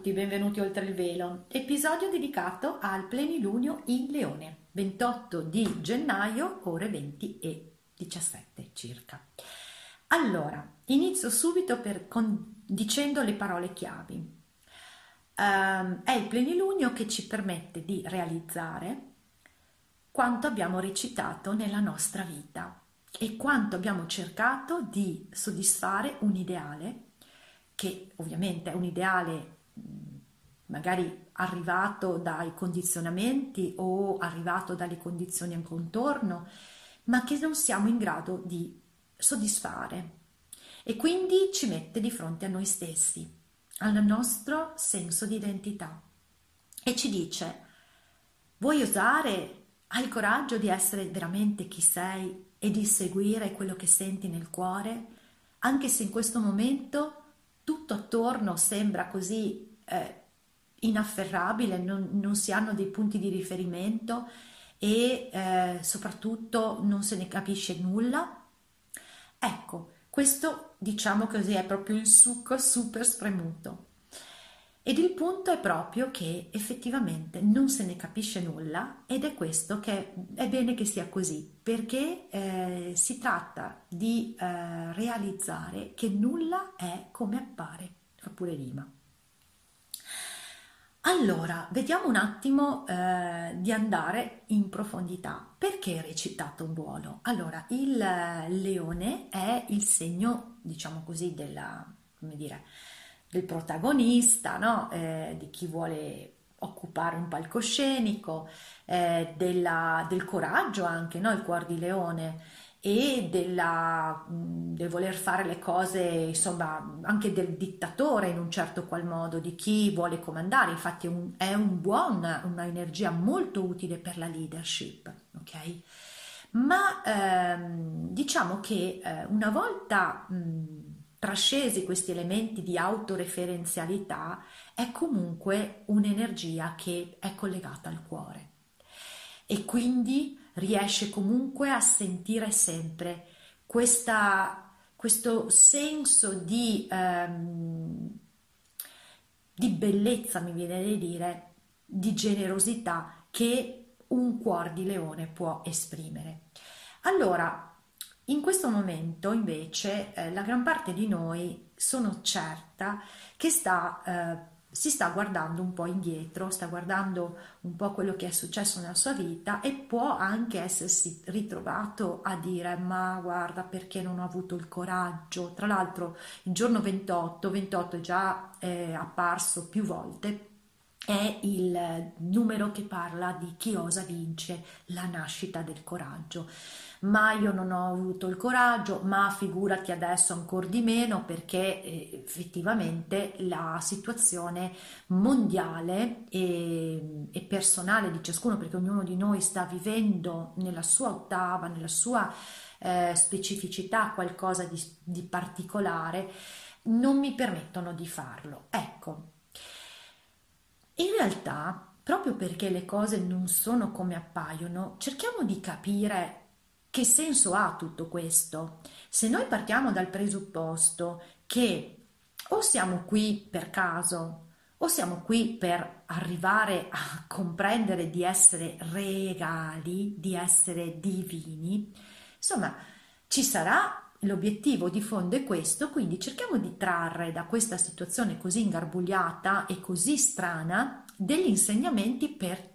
Tutti, benvenuti oltre il velo, episodio dedicato al plenilunio in Leone, 28 di gennaio, ore 20 e 17 circa. Allora, inizio subito per, con, dicendo le parole chiavi. Um, è il plenilunio che ci permette di realizzare quanto abbiamo recitato nella nostra vita e quanto abbiamo cercato di soddisfare un ideale che ovviamente è un ideale magari arrivato dai condizionamenti o arrivato dalle condizioni a contorno, ma che non siamo in grado di soddisfare. E quindi ci mette di fronte a noi stessi, al nostro senso di identità. E ci dice vuoi osare, hai il coraggio di essere veramente chi sei e di seguire quello che senti nel cuore, anche se in questo momento tutto attorno sembra così eh, inafferrabile, non, non, si hanno dei punti di riferimento e eh, soprattutto non se ne capisce nulla. Ecco, questo diciamo così è proprio il succo super spremuto. Ed il punto è proprio che effettivamente non se ne capisce nulla ed è questo che è bene che sia così, perché eh, si tratta di eh, realizzare che nulla è come appare, fa pure rima. Allora, vediamo un attimo eh, di andare in profondità. Perché è recitato un ruolo? Allora, il leone è il segno, diciamo così, della, dire, del protagonista, no? eh, di chi vuole occupare un palcoscenico, eh, della, del coraggio anche, no? il cuor di leone e della, del voler fare le cose, insomma, anche del dittatore in un certo qual modo, di chi vuole comandare. Infatti un, è un buon, un'energia molto utile per la leadership, ok? Ma ehm, diciamo che eh, una volta mh, trascesi questi elementi di autoreferenzialità, è comunque un'energia che è collegata al cuore e quindi riesce comunque a sentire sempre questa, questo senso di, um, di bellezza, mi viene da dire, di generosità che un cuor di leone può esprimere. Allora, in questo momento invece eh, la gran parte di noi sono certa che sta, eh, si sta guardando un po' indietro, sta guardando un po' quello che è successo nella sua vita e può anche essersi ritrovato a dire ma guarda perché non ho avuto il coraggio. Tra l'altro il giorno 28, 28 è già eh, apparso più volte è il numero che parla di chi osa vince la nascita del coraggio. Ma io non ho avuto il coraggio, ma figurati adesso ancora di meno perché eh, effettivamente la situazione mondiale e, e, personale di ciascuno, perché ognuno di noi sta vivendo nella sua ottava, nella sua eh, specificità qualcosa di, di particolare, non mi permettono di farlo. Ecco, in realtà, proprio perché le cose non sono come appaiono, cerchiamo di capire che senso ha tutto questo. Se noi partiamo dal presupposto che o siamo qui per caso o siamo qui per arrivare a comprendere di essere regali, di essere divini, insomma, ci sarà L'obiettivo di fondo è questo, quindi cerchiamo di trarre da questa situazione così ingarbugliata e così strana degli insegnamenti per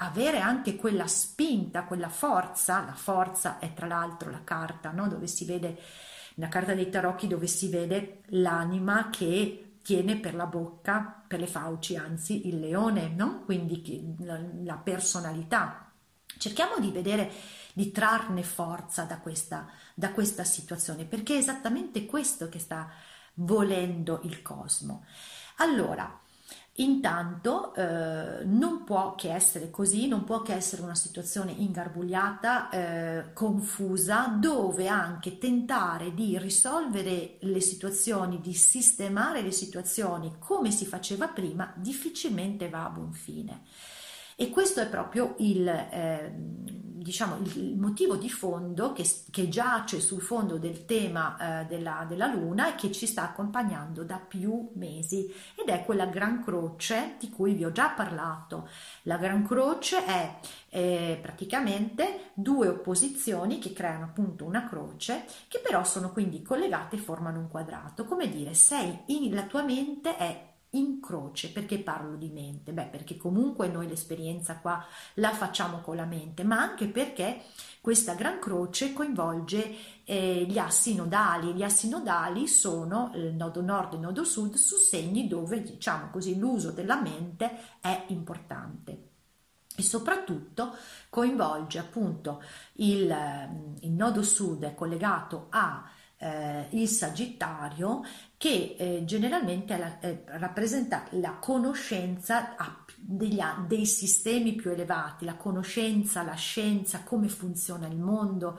avere anche quella spinta, quella forza. La forza è tra l'altro la carta, no? dove si vede, la carta dei tarocchi dove si vede l'anima che tiene per la bocca, per le fauci, anzi il leone, no? quindi la, personalità. Cerchiamo di vedere di trarne forza da questa, da questa situazione, perché è esattamente questo che sta volendo il cosmo. Allora, Intanto eh, non può che essere così, non può che essere una situazione ingarbugliata, eh, confusa, dove anche tentare di risolvere le situazioni, di sistemare le situazioni come si faceva prima, difficilmente va a buon fine. E questo è proprio il, eh, diciamo, il motivo di fondo che, che, giace sul fondo del tema eh, della, della, Luna e che ci sta accompagnando da più mesi ed è quella Gran Croce di cui vi ho già parlato. La Gran Croce è eh, praticamente due opposizioni che creano appunto una croce che però sono quindi collegate e formano un quadrato. Come dire, sei in, la tua mente è in croce. Perché parlo di mente? Beh, perché comunque noi l'esperienza qua la facciamo con la mente, ma anche perché questa gran croce coinvolge eh, gli assi nodali. Gli assi nodali sono il nodo nord e il nodo sud su segni dove, diciamo così, l'uso della mente è importante e soprattutto coinvolge appunto il, il nodo sud è collegato a eh, Sagittario che eh, generalmente la, eh, rappresenta la conoscenza degli, dei sistemi più elevati, la conoscenza, la scienza, come funziona il mondo.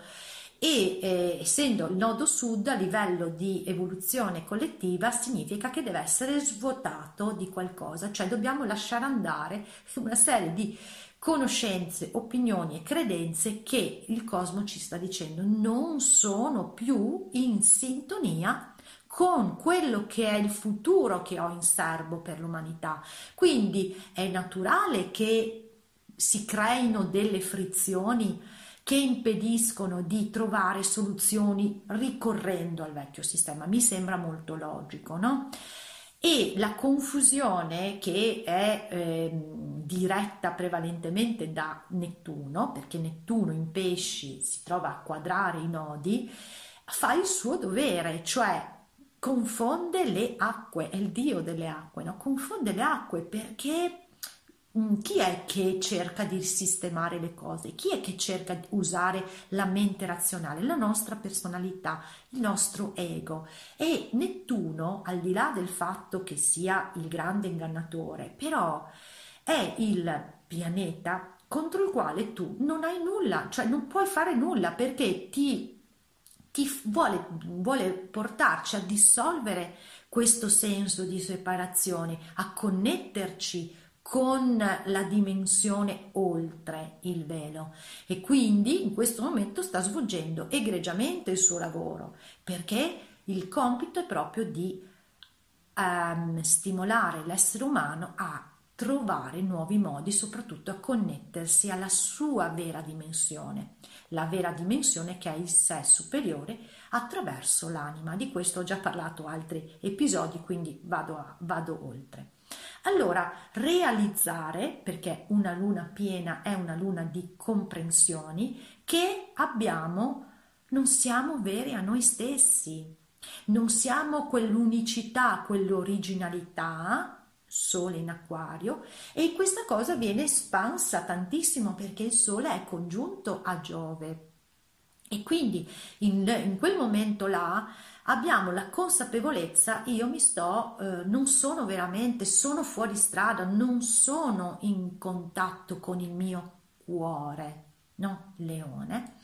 E eh, essendo il nodo sud a livello di evoluzione collettiva significa che deve essere svuotato di qualcosa, cioè dobbiamo lasciare andare una serie di conoscenze, opinioni e credenze che il cosmo ci sta dicendo. Non sono più in sintonia con quello che è il futuro che ho in serbo per l'umanità. Quindi è naturale che si creino delle frizioni che impediscono di trovare soluzioni ricorrendo al vecchio sistema. Mi sembra molto logico, no? e la confusione che è eh, diretta prevalentemente da Nettuno, perché Nettuno in pesci si trova a quadrare i nodi, fa il suo dovere, cioè confonde le acque, è il dio delle acque, no? confonde le acque perché Mm, chi è che cerca di sistemare le cose? Chi è che cerca di usare la mente razionale? La nostra personalità, il nostro ego. E Nettuno, al di là del fatto che sia il grande ingannatore, però è il pianeta contro il quale tu non hai nulla, cioè non puoi fare nulla perché ti, ti vuole, vuole portarci a dissolvere questo senso di separazione, a connetterci con la dimensione oltre il velo. E quindi in questo momento sta svolgendo egregiamente il suo lavoro perché il compito è proprio di um, stimolare l'essere umano a trovare nuovi modi, soprattutto a connettersi alla sua vera dimensione, la vera dimensione che è il sé superiore attraverso l'anima. Di questo ho già parlato altri episodi, quindi vado, a, vado oltre. Allora, realizzare, perché una luna piena è una luna di comprensioni, che abbiamo, non siamo veri a noi stessi, non siamo quell'unicità, quell'originalità, Sole in acquario, e questa cosa viene espansa tantissimo perché il Sole è congiunto a Giove. E quindi in, in quel momento là abbiamo la consapevolezza, io mi sto, eh, non sono veramente, sono fuori strada, non sono in contatto con il mio cuore, no? Leone.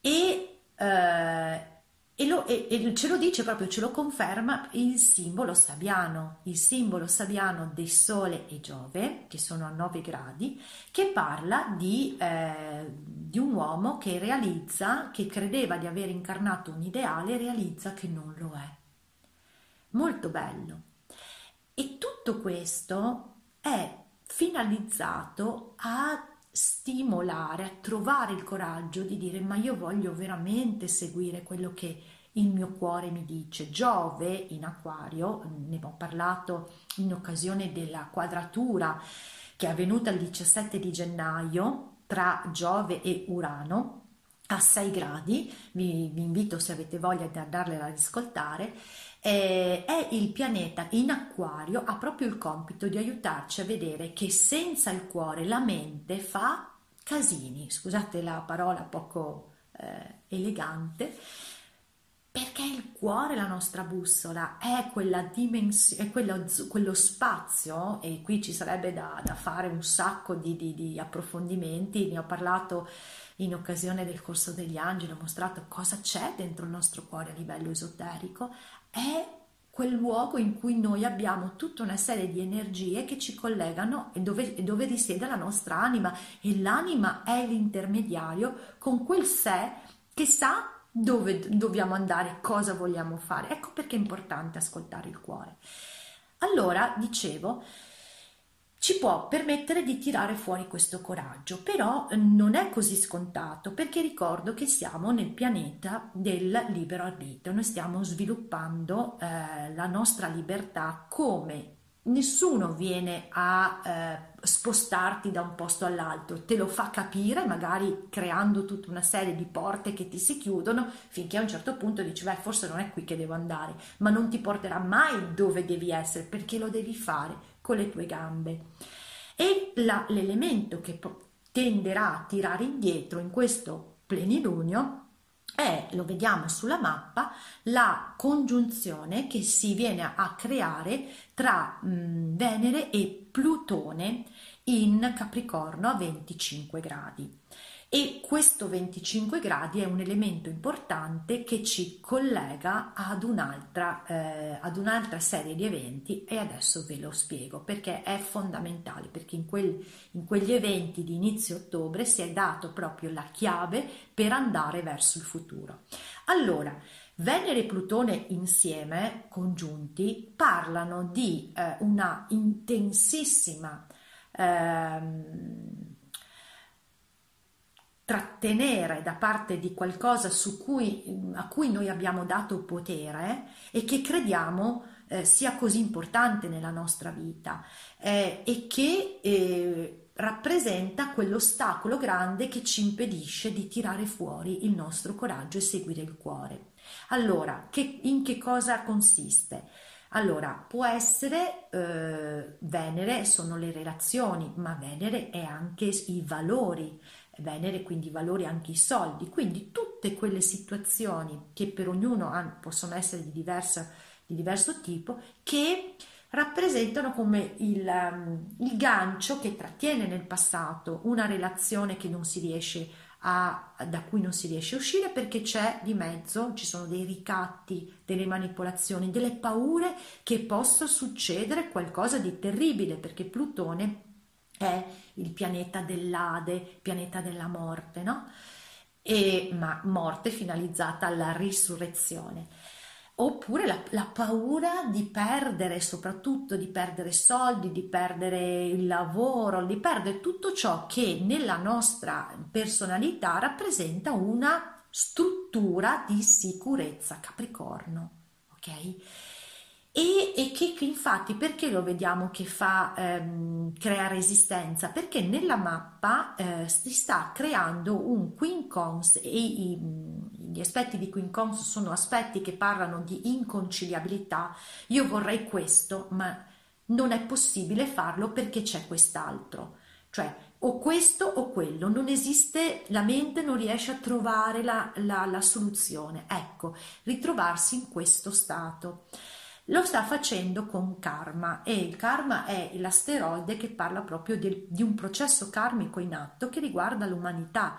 E eh, e, lo, e, e, ce lo dice proprio, ce lo conferma il simbolo sabiano, il simbolo sabiano del Sole e Giove, che sono a 9 gradi, che parla di, eh, di un uomo che realizza, che credeva di aver incarnato un ideale, realizza che non lo è. Molto bello. E tutto questo è finalizzato a stimolare, a trovare il coraggio di dire ma io voglio veramente seguire quello che il mio cuore mi dice. Giove in acquario, ne ho parlato in occasione della quadratura che è avvenuta il 17 di gennaio tra Giove e Urano a 6 gradi, vi, vi invito se avete voglia di andarla ad ascoltare, eh, è il pianeta in acquario, ha proprio il compito di aiutarci a vedere che senza il cuore la mente fa casini, scusate la parola poco eh, elegante, perché il cuore la nostra bussola, è, quella dimens- quello, quello, spazio, e qui ci sarebbe da, da fare un sacco di, di, di, approfondimenti, ne ho parlato in occasione del corso degli angeli, ho mostrato cosa c'è dentro il nostro cuore a livello esoterico, è quel luogo in cui noi abbiamo tutta una serie di energie che ci collegano e dove, dove risiede la nostra anima e l'anima è l'intermediario con quel sé che sa dove dobbiamo andare, cosa vogliamo fare. Ecco perché è importante ascoltare il cuore. Allora, dicevo, ci può permettere di tirare fuori questo coraggio, però non è così scontato perché ricordo che siamo nel pianeta del libero arbitrio, noi stiamo sviluppando eh, la nostra libertà come nessuno viene a eh, spostarti da un posto all'altro, te lo fa capire, magari creando tutta una serie di porte che ti si chiudono, finché a un certo punto dici, beh, forse non è qui che devo andare, ma non ti porterà mai dove devi essere, perché lo devi fare con le tue gambe. E la, l'elemento che tenderà a tirare indietro in questo plenilunio è, lo vediamo sulla mappa, la congiunzione che si viene a creare tra mh, Venere e Plutone in Capricorno a 25 gradi e questo 25 gradi è un elemento importante che ci collega ad un'altra, eh, ad un'altra serie di eventi e adesso ve lo spiego perché è fondamentale perché in, quel, in quegli eventi di inizio ottobre si è dato proprio la chiave per andare verso il futuro. Allora, Venere e Plutone insieme, congiunti, parlano di eh, una intensissima ehm, trattenere da parte di qualcosa cui, a cui noi abbiamo dato potere e che crediamo eh, sia così importante nella nostra vita eh, e che eh, rappresenta quell'ostacolo grande che ci impedisce di tirare fuori il nostro coraggio e seguire il cuore. Allora, che, in che cosa consiste? Allora, può essere eh, Venere, sono le relazioni, ma Venere è anche i valori, Venere, quindi i valori anche i soldi, quindi tutte quelle situazioni che per ognuno possono essere di, diversa, di diverso tipo, che rappresentano come il, um, il, gancio che trattiene nel passato una relazione che non si riesce a, da cui non si riesce a uscire perché c'è di mezzo, ci sono dei ricatti, delle manipolazioni, delle paure che possa succedere qualcosa di terribile perché Plutone è il pianeta dell'Ade, pianeta della morte, no? E, ma morte finalizzata alla risurrezione. Oppure la, la, paura di perdere, soprattutto di perdere soldi, di perdere il lavoro, di perdere tutto ciò che nella nostra personalità rappresenta una struttura di sicurezza Capricorno. Ok? E, e che, infatti perché lo vediamo che fa ehm, crea resistenza? Perché nella mappa eh, si sta creando un quincons e i, gli aspetti di quincons sono aspetti che parlano di inconciliabilità. Io vorrei questo, ma non è possibile farlo perché c'è quest'altro. Cioè, o questo o quello, non esiste, la mente non riesce a trovare la, la, la soluzione. Ecco, ritrovarsi in questo stato. Lo sta facendo con karma e il karma è l'asteroide che parla proprio di, di un processo karmico in atto che riguarda l'umanità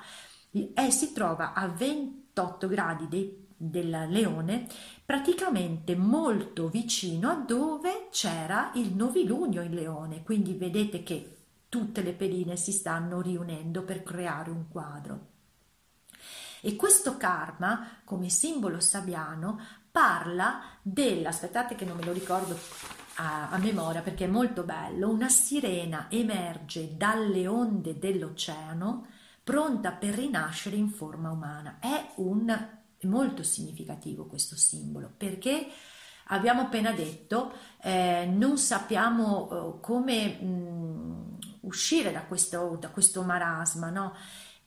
e si trova a 28 gradi dei, del leone, praticamente molto vicino a dove c'era il novilunio in leone. Quindi vedete che tutte le pedine si stanno riunendo per creare un quadro. E questo karma, come simbolo sabbiano, parla della, aspettate che non me lo ricordo a, a, memoria perché è molto bello, una sirena emerge dalle onde dell'oceano pronta per rinascere in forma umana. È un molto significativo questo simbolo perché abbiamo appena detto eh, non sappiamo eh, come mh, uscire da questo, da questo marasma, no?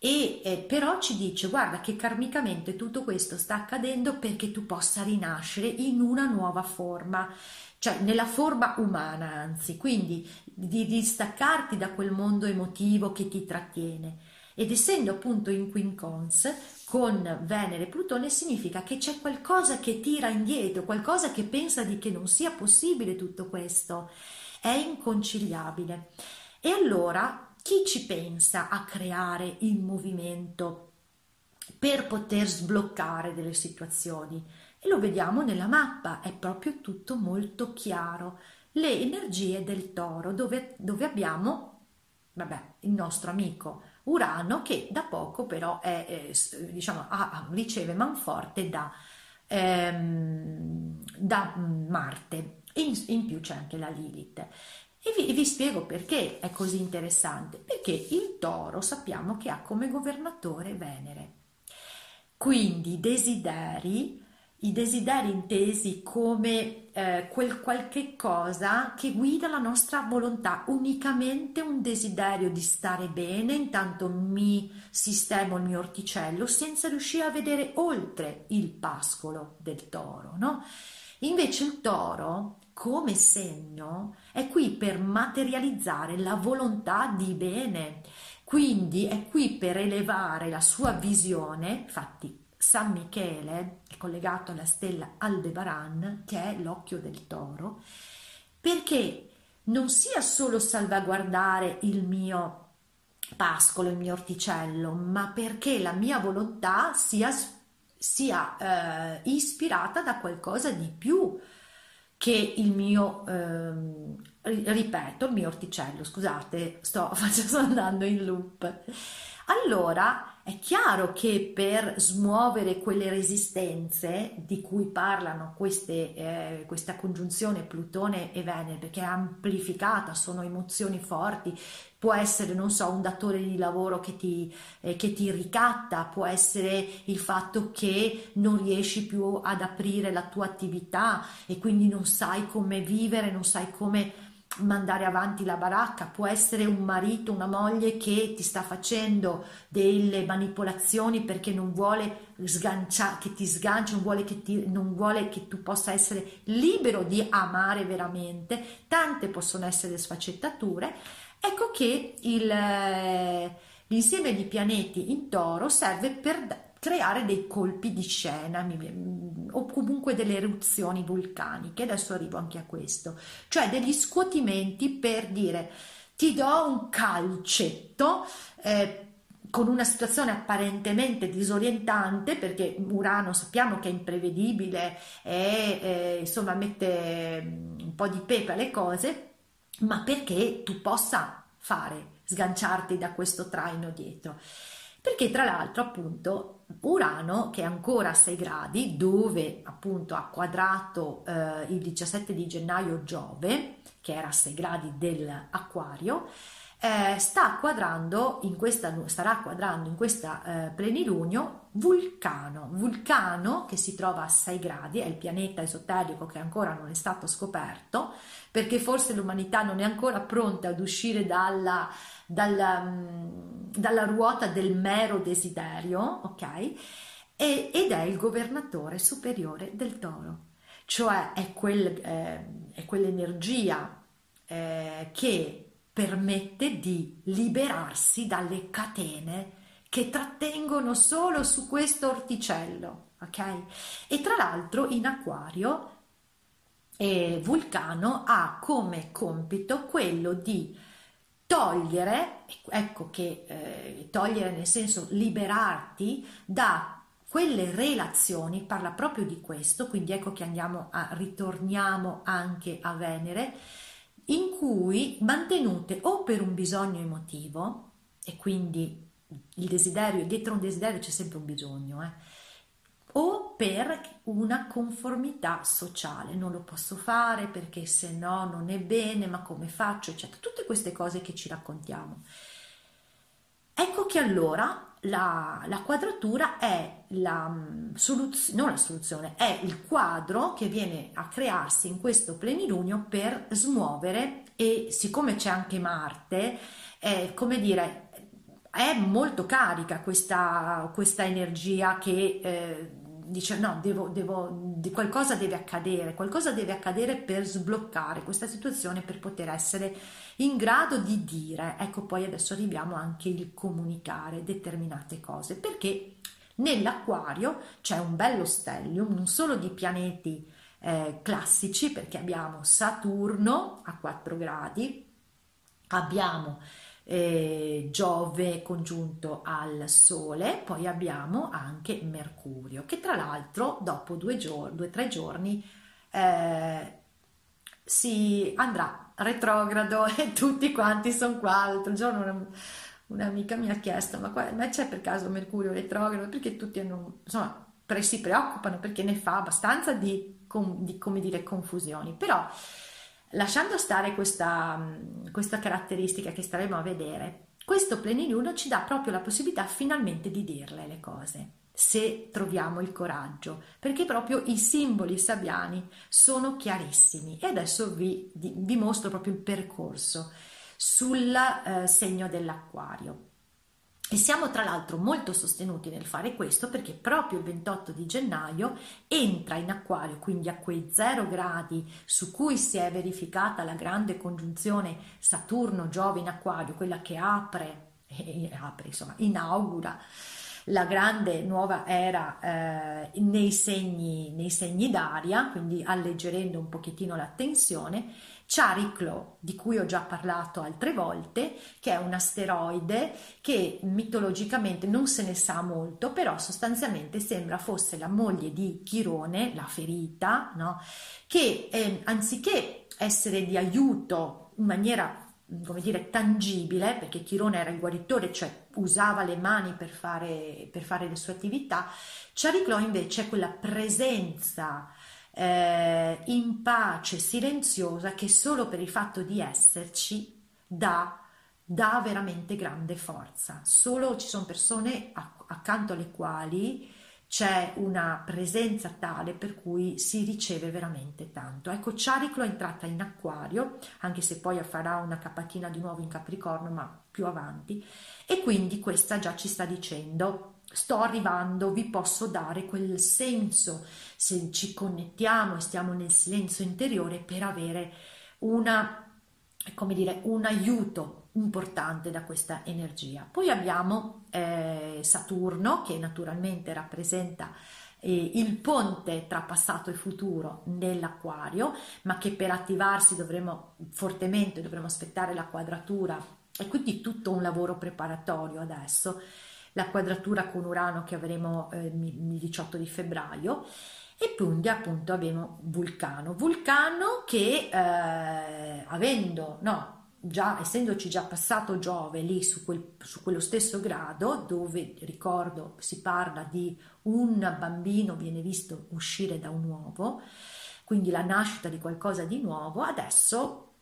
E eh, però ci dice guarda che karmicamente tutto questo sta accadendo perché tu possa rinascere in una nuova forma cioè nella forma umana anzi quindi di distaccarti da quel mondo emotivo che ti trattiene ed essendo appunto in quincons con Venere e Plutone significa che c'è qualcosa che tira indietro, qualcosa che pensa di che non sia possibile tutto questo, è inconciliabile. E allora chi ci pensa a creare il movimento per poter sbloccare delle situazioni? E lo vediamo nella mappa, è proprio tutto molto chiaro. Le energie del toro, dove, dove abbiamo vabbè, il nostro amico Urano che da poco però è, è, diciamo, ha, riceve manforte da, ehm, da Marte. In, in, più c'è anche la Lilith. E vi, vi spiego perché è così interessante. Perché il toro sappiamo che ha come governatore Venere. Quindi desideri i desideri intesi come eh, quel qualche cosa che guida la nostra volontà, unicamente un desiderio di stare bene, intanto mi sistemo il mio orticello senza riuscire a vedere oltre il pascolo del toro, no? Invece il toro, come segno, è qui per materializzare la volontà di bene, quindi è qui per elevare la sua visione, infatti San Michele è collegato alla stella Aldebaran, che è l'occhio del toro, perché non sia solo salvaguardare il mio pascolo, il mio orticello, ma perché la mia volontà sia, sia eh, ispirata da qualcosa di più che il mio, eh, ripeto, il mio orticello, scusate, sto, sto andando in loop. Allora è chiaro che per smuovere quelle resistenze di cui parlano queste, eh, questa congiunzione Plutone e Venere, perché è amplificata, sono emozioni forti, può essere, non so, un datore di lavoro che ti, eh, che ti ricatta, può essere il fatto che non riesci più ad aprire la tua attività e quindi non sai come vivere, non sai come mandare avanti la baracca, può essere un marito, una moglie che ti sta facendo delle manipolazioni perché non vuole sganciare, che ti sganci, non vuole che, ti, non vuole che tu possa essere libero di amare veramente, tante possono essere sfaccettature, ecco che il, eh, l'insieme di pianeti in toro serve per creare dei colpi di scena o comunque delle eruzioni vulcaniche, adesso arrivo anche a questo, cioè degli scuotimenti per dire ti do un calcetto eh, con una situazione apparentemente disorientante perché Urano sappiamo che è imprevedibile e eh, insomma mette mm, un po' di pepe alle cose, ma perché tu possa fare, sganciarti da questo traino dietro? Perché tra l'altro appunto Urano che è ancora a 6 gradi dove appunto ha quadrato eh, il 17 di gennaio Giove che era a 6 gradi dell'acquario eh, sta quadrando in questa, starà quadrando in questa eh, plenilunio Vulcano, Vulcano che si trova a 6 gradi, è il pianeta esoterico che ancora non è stato scoperto, perché forse l'umanità non è ancora pronta ad uscire dalla, dalla, mm, dalla ruota del mero desiderio, ok? E, ed è il governatore superiore del toro, cioè è, quel, eh, è quell'energia eh, che permette di liberarsi dalle catene che trattengono solo su questo orticello, ok? E tra l'altro in acquario eh, Vulcano ha come compito quello di togliere, ecco che eh, togliere nel senso liberarti da quelle relazioni, parla proprio di questo, quindi ecco che andiamo a ritorniamo anche a Venere, in cui mantenute o per un bisogno emotivo, e quindi il desiderio, dietro un desiderio c'è sempre un bisogno, eh? o per una conformità sociale, non lo posso fare perché se no non è bene, ma come faccio, eccetera, tutte queste cose che ci raccontiamo. Ecco che allora la, la quadratura è la mm, soluzione, non la soluzione, è il quadro che viene a crearsi in questo plenilunio per smuovere e siccome c'è anche Marte, è come dire, è molto carica questa, questa energia che eh, dice no, devo, devo, qualcosa deve accadere, qualcosa deve accadere per sbloccare questa situazione, per poter essere in grado di dire, ecco poi adesso arriviamo anche il comunicare determinate cose, perché Nell'acquario c'è un bello stellium, non solo di pianeti eh, classici, perché abbiamo Saturno a 4 gradi, abbiamo eh, Giove congiunto al Sole, poi abbiamo anche Mercurio, che tra l'altro dopo due o tre giorni eh, si andrà retrogrado e tutti quanti sono qua. L'altro giorno una, un'amica mi ha chiesto: ma, qua, ma c'è per caso Mercurio retrogrado? Perché tutti hanno, insomma, pre, si preoccupano perché ne fa abbastanza di, di come dire, confusioni. Però lasciando stare questa, questa caratteristica che staremo a vedere, questo plenilunio ci dà proprio la possibilità finalmente di dirle le cose se troviamo il coraggio, perché proprio i simboli sabbiani sono chiarissimi e adesso vi, vi mostro proprio il percorso sul eh, segno dell'acquario. E siamo tra l'altro molto sostenuti nel fare questo perché proprio il 28 di gennaio entra in acquario, quindi a quei 0 gradi su cui si è verificata la grande congiunzione Saturno-Giove in acquario, quella che apre, eh, apre insomma, inaugura la grande nuova era eh, nei, segni, nei segni d'aria, quindi alleggerendo un pochettino la tensione, Chariclo, di cui ho già parlato altre volte, che è un asteroide che mitologicamente non se ne sa molto, però sostanzialmente sembra fosse la moglie di Chirone, la ferita, no? che eh, anziché essere di aiuto in maniera come dire, tangibile, perché Chirone era il guaritore, cioè usava le mani per fare, per fare le sue attività, Chariclo invece è quella presenza eh, in pace, silenziosa, che solo per il fatto di esserci dà, dà veramente grande forza. Solo ci sono persone accanto alle quali c'è una presenza tale per cui si riceve veramente tanto. Ecco, Ciariclo è entrata in acquario, anche se poi farà una capatina di nuovo in Capricorno, ma più avanti, e quindi questa già ci sta dicendo sto arrivando, vi posso dare quel senso, se ci connettiamo e stiamo nel silenzio interiore, per avere una, come dire, un aiuto importante da questa energia. Poi abbiamo eh, Saturno che naturalmente rappresenta eh, il ponte tra passato e futuro nell'acquario, ma che per attivarsi dovremo fortemente dovremo aspettare la quadratura e quindi tutto un lavoro preparatorio adesso, la quadratura con Urano che avremo eh, il 18 di febbraio. E quindi appunto abbiamo Vulcano, Vulcano che eh, avendo no già essendoci già passato Giove lì su, quel, su, quello stesso grado, dove ricordo si parla di un bambino viene visto uscire da un uovo, quindi la nascita di qualcosa di nuovo, adesso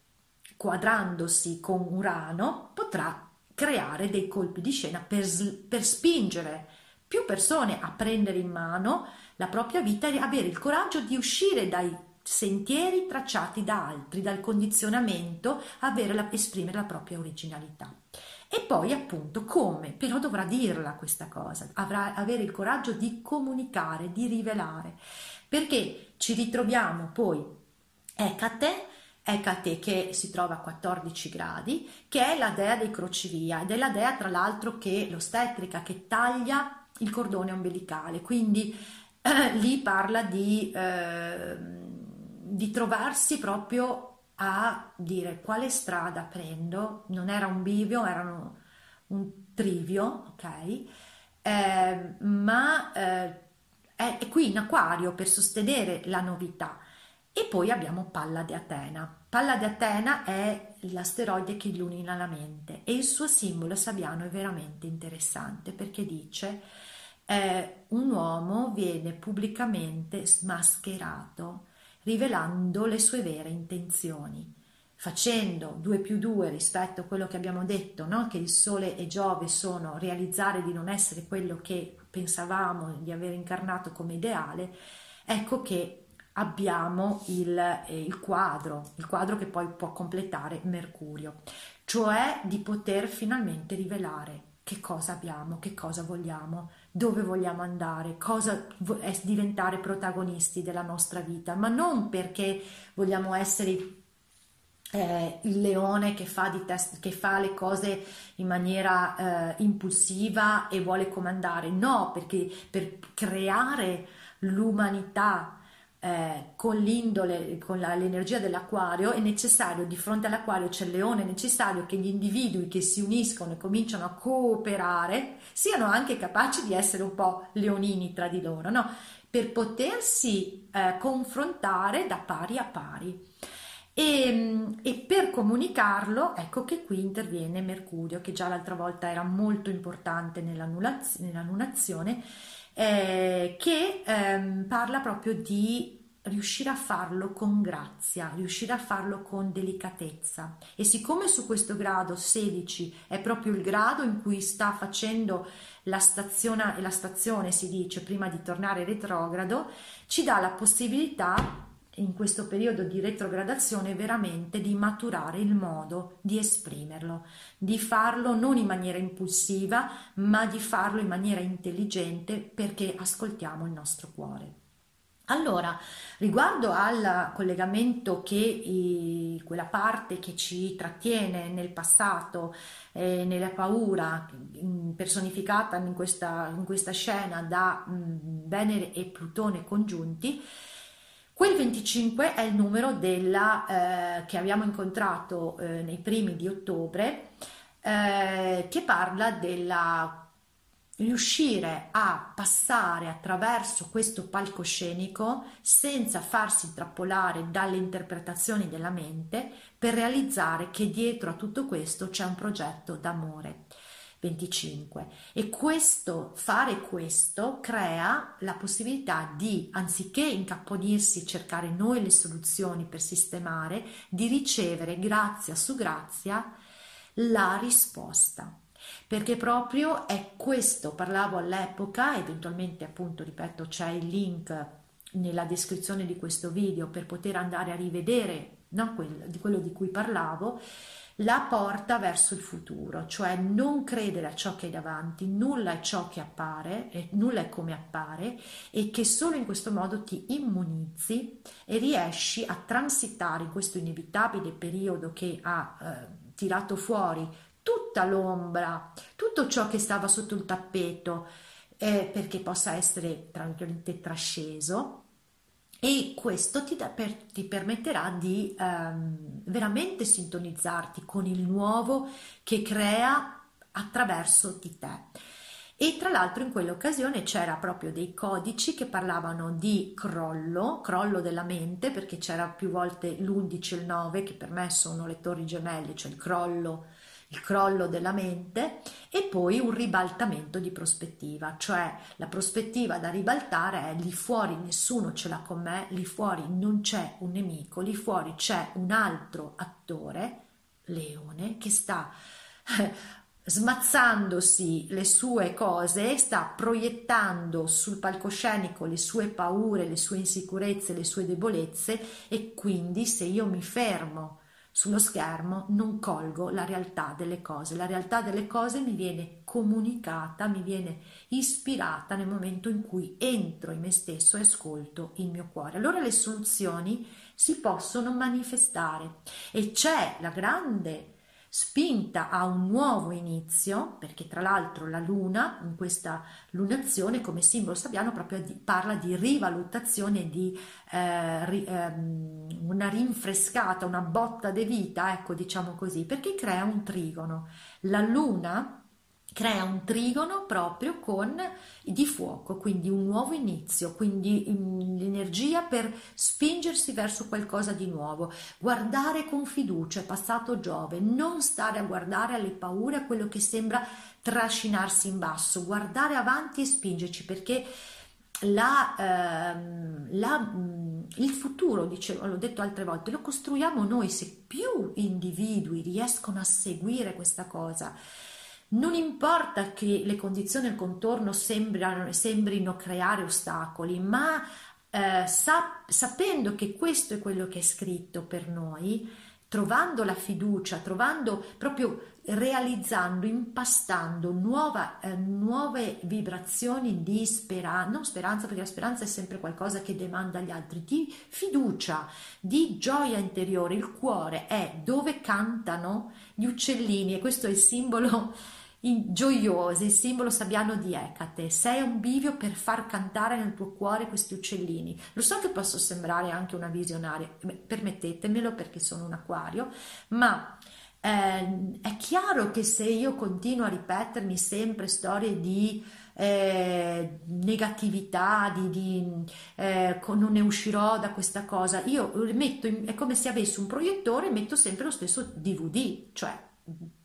quadrandosi con Urano potrà creare dei colpi di scena per, per spingere più persone a prendere in mano la propria vita e avere il coraggio di uscire dai sentieri tracciati da altri, dal condizionamento, avere la, esprimere la propria originalità. E poi appunto come, però dovrà dirla questa cosa, avrà avere il coraggio di comunicare, di rivelare, perché ci ritroviamo poi Ecate, Ecate che si trova a 14 gradi, che è la dea dei crocevia ed è la dea tra l'altro che l'ostetrica che taglia il cordone ombelicale, quindi eh, lì parla di... Eh, di trovarsi proprio a dire quale strada prendo, non era un bivio, era un trivio, ok? Eh, ma eh, è, è qui in acquario per sostenere la novità. E poi abbiamo Palla di Atena. Palla di Atena è l'asteroide che illumina la mente e il suo simbolo sabiano è veramente interessante perché dice eh, un uomo viene pubblicamente smascherato rivelando le sue vere intenzioni, facendo 2 più 2 rispetto a quello che abbiamo detto, no? che il Sole e Giove sono realizzare di non essere quello che pensavamo di aver incarnato come ideale, ecco che abbiamo il, eh, il quadro, il quadro che poi può completare Mercurio, cioè di poter finalmente rivelare che cosa abbiamo, che cosa vogliamo, dove vogliamo andare, cosa è diventare protagonisti della nostra vita, ma non perché vogliamo essere eh, il leone che fa, test, che fa, le cose in maniera eh, impulsiva e vuole comandare, no, perché per creare l'umanità eh, con l'indole, con la, l'energia dell'acquario, è necessario, di fronte all'acquario c'è il leone, è necessario che gli individui che si uniscono e cominciano a cooperare siano anche capaci di essere un po' leonini tra di loro, no? per potersi eh, confrontare da pari a pari. E, e, per comunicarlo, ecco che qui interviene Mercurio, che già l'altra volta era molto importante nell'annunazione, eh, che ehm, parla proprio di riuscire a farlo con grazia, riuscire a farlo con delicatezza. E siccome su questo grado 16 è proprio il grado in cui sta facendo la stazione, la stazione si dice prima di tornare retrogrado, ci dà la possibilità in questo periodo di retrogradazione veramente di maturare il modo di esprimerlo, di farlo non in maniera impulsiva, ma di farlo in maniera intelligente perché ascoltiamo il nostro cuore. Allora, riguardo al collegamento che eh, quella parte che ci trattiene nel passato, eh, nella paura, personificata in questa, in questa scena da mh, Venere e Plutone congiunti, Quel 25 è il numero della, eh, che abbiamo incontrato eh, nei primi di ottobre, eh, che parla della riuscire a passare attraverso questo palcoscenico senza farsi intrappolare dalle interpretazioni della mente per realizzare che dietro a tutto questo c'è un progetto d'amore. 25 e questo fare questo crea la possibilità di anziché incapponirsi cercare noi le soluzioni per sistemare di ricevere grazia su grazia la risposta. Perché proprio è questo. Parlavo all'epoca eventualmente appunto ripeto c'è il link nella descrizione di questo video per poter andare a rivedere no, quel, di quello di cui parlavo la porta verso il futuro, cioè non credere a ciò che è davanti, nulla è ciò che appare, nulla è come appare e che solo in questo modo ti immunizzi e riesci a transitare in questo inevitabile periodo che ha eh, tirato fuori tutta l'ombra, tutto ciò che stava sotto il tappeto eh, perché possa essere tranquillamente trasceso e questo ti, da, per, ti permetterà di um, veramente sintonizzarti con il nuovo che crea attraverso di te. E tra l'altro in quell'occasione c'era proprio dei codici che parlavano di crollo, crollo della mente, perché c'era più volte l'11 e il 9 che per me sono le torri gemelle, cioè il crollo il crollo della mente e poi un ribaltamento di prospettiva, cioè la prospettiva da ribaltare è lì fuori nessuno ce l'ha con me, lì fuori non c'è un nemico, lì fuori c'è un altro attore, Leone, che sta eh, smazzandosi le sue cose, sta proiettando sul palcoscenico le sue paure, le sue insicurezze, le sue debolezze e quindi se io mi fermo sullo schermo non colgo la realtà delle cose. La realtà delle cose mi viene comunicata, mi viene ispirata nel momento in cui entro in me stesso e ascolto il mio cuore. Allora le soluzioni si possono manifestare e c'è la grande spinta a un nuovo inizio, perché tra l'altro la luna in questa lunazione come simbolo sabbiano proprio di, parla di rivalutazione, di eh, ri, ehm, una rinfrescata, una botta di vita, ecco diciamo così, perché crea un trigono. La luna crea un trigono proprio con di fuoco, quindi un nuovo inizio, quindi mm, l'energia per spingersi verso qualcosa di nuovo, guardare con fiducia, passato Giove, non stare a guardare alle paure, a quello che sembra trascinarsi in basso, guardare avanti e spingerci perché la, ehm, la, mm, il futuro, dicevo, l'ho detto altre volte, lo costruiamo noi se più individui riescono a seguire questa cosa non importa che le condizioni al contorno sembrano, sembrino creare ostacoli, ma eh, sa, sapendo che questo è quello che è scritto per noi, trovando la fiducia, trovando proprio realizzando, impastando nuova, eh, nuove vibrazioni di speranza, non speranza perché la speranza è sempre qualcosa che demanda agli altri, di fiducia, di gioia interiore. Il cuore è dove cantano gli uccellini e questo è il simbolo gioioso, il simbolo sabbiano di Ecate. Sei un bivio per far cantare nel tuo cuore questi uccellini. Lo so che posso sembrare anche una visionaria, permettetemelo perché sono un acquario, ma eh, è chiaro che se io continuo a ripetermi sempre storie di eh, negatività, di, di eh, non ne uscirò da questa cosa, io metto, in, è come se avessi un proiettore metto sempre lo stesso DVD, cioè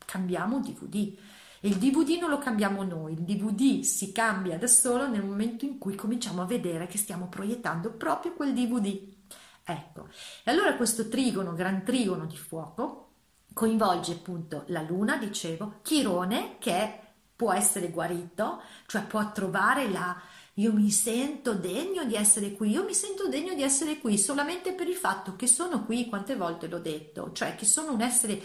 cambiamo DVD. Il DVD non lo cambiamo noi, il DVD si cambia da solo nel momento in cui cominciamo a vedere che stiamo proiettando proprio quel DVD. Ecco, e allora questo trigono, gran trigono di fuoco, coinvolge appunto la luna, dicevo, Chirone che può essere guarito, cioè può trovare la io mi sento degno di essere qui, io mi sento degno di essere qui solamente per il fatto che sono qui, quante volte l'ho detto, cioè che sono un essere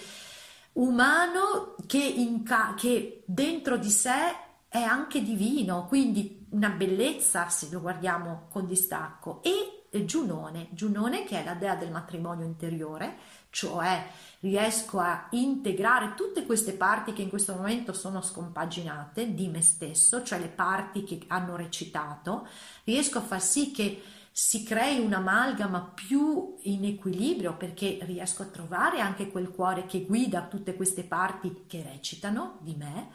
umano che, in, che dentro di sé è anche divino, quindi una bellezza se lo guardiamo con distacco. E Giunone, Giunone che è la dea del matrimonio interiore, cioè riesco a integrare tutte queste parti che in questo momento sono scompaginate di me stesso, cioè le parti che hanno recitato, riesco a far sì che si crei un'amalgama più in equilibrio perché riesco a trovare anche quel cuore che guida tutte queste parti che recitano di me,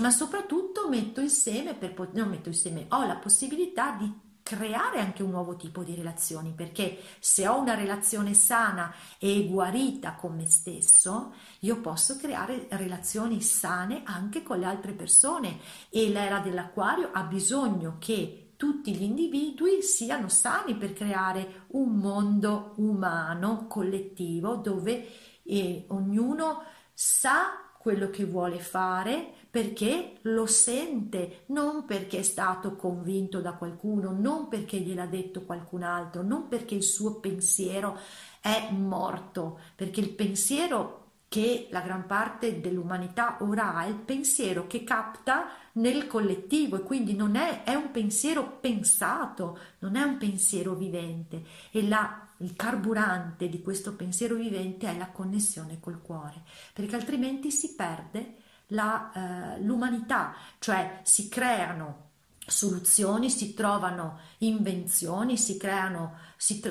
ma soprattutto metto insieme, per, non metto insieme, ho la possibilità di creare anche un nuovo tipo di relazioni, perché se ho una relazione sana e guarita con me stesso, io posso creare relazioni sane anche con le altre persone e l'era dell'acquario ha bisogno che tutti gli individui siano sani per creare un mondo umano collettivo dove eh, ognuno sa quello che vuole fare perché lo sente, non perché è stato convinto da qualcuno, non perché gliel'ha detto qualcun altro, non perché il suo pensiero è morto, perché il pensiero che la gran parte dell'umanità ora ha è il pensiero che capta nel collettivo e quindi non è, è un pensiero pensato, non è un pensiero vivente. E la il carburante di questo pensiero vivente è la connessione col cuore, perché altrimenti si perde la, eh, l'umanità, cioè si creano soluzioni, si trovano invenzioni, si creano, si,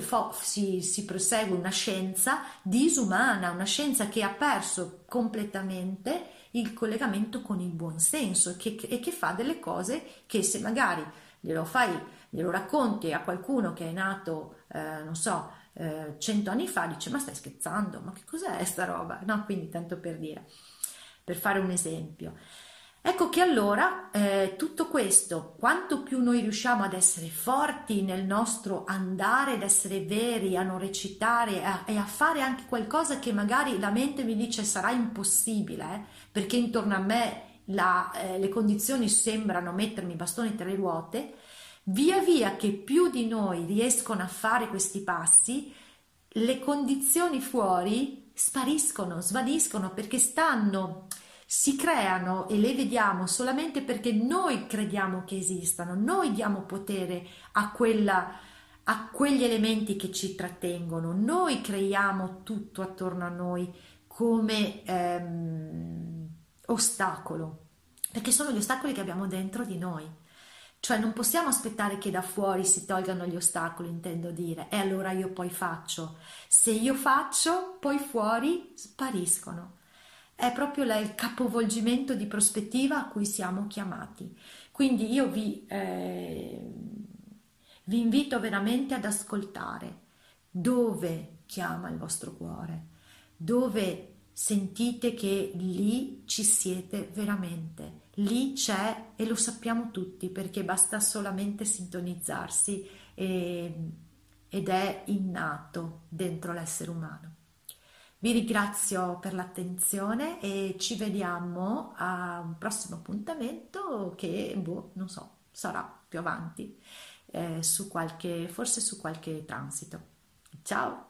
si, si, prosegue una scienza disumana, una scienza che ha perso completamente il collegamento con il buon senso e che, e che fa delle cose che se magari glielo fai, glielo racconti a qualcuno che è nato, eh, non so, eh, cento anni fa, dice ma stai scherzando, ma che cos'è sta roba? No, quindi tanto per dire per fare un esempio. Ecco che allora eh, tutto questo, quanto più noi riusciamo ad essere forti nel nostro andare, ad essere veri, a non recitare a, e a fare anche qualcosa che magari la mente mi dice sarà impossibile, eh, perché intorno a me la, eh, le condizioni sembrano mettermi bastoni tra le ruote, via via che più di noi riescono a fare questi passi, le condizioni fuori spariscono, svaniscono perché stanno, si creano e le vediamo solamente perché noi crediamo che esistano, noi diamo potere a quella a quegli elementi che ci trattengono, noi creiamo tutto attorno a noi come ehm, ostacolo, perché sono gli ostacoli che abbiamo dentro di noi. Cioè non possiamo aspettare che da fuori si tolgano gli ostacoli, intendo dire, e allora io poi faccio. Se io faccio, poi fuori spariscono. È proprio il capovolgimento di prospettiva a cui siamo chiamati. Quindi io vi, eh, vi invito veramente ad ascoltare dove chiama il vostro cuore, dove sentite che lì ci siete veramente lì c'è e lo sappiamo tutti perché basta solamente sintonizzarsi e, ed è innato dentro l'essere umano. Vi ringrazio per l'attenzione e ci vediamo a un prossimo appuntamento che, boh, non so, sarà più avanti, eh, su qualche, forse su qualche transito. Ciao!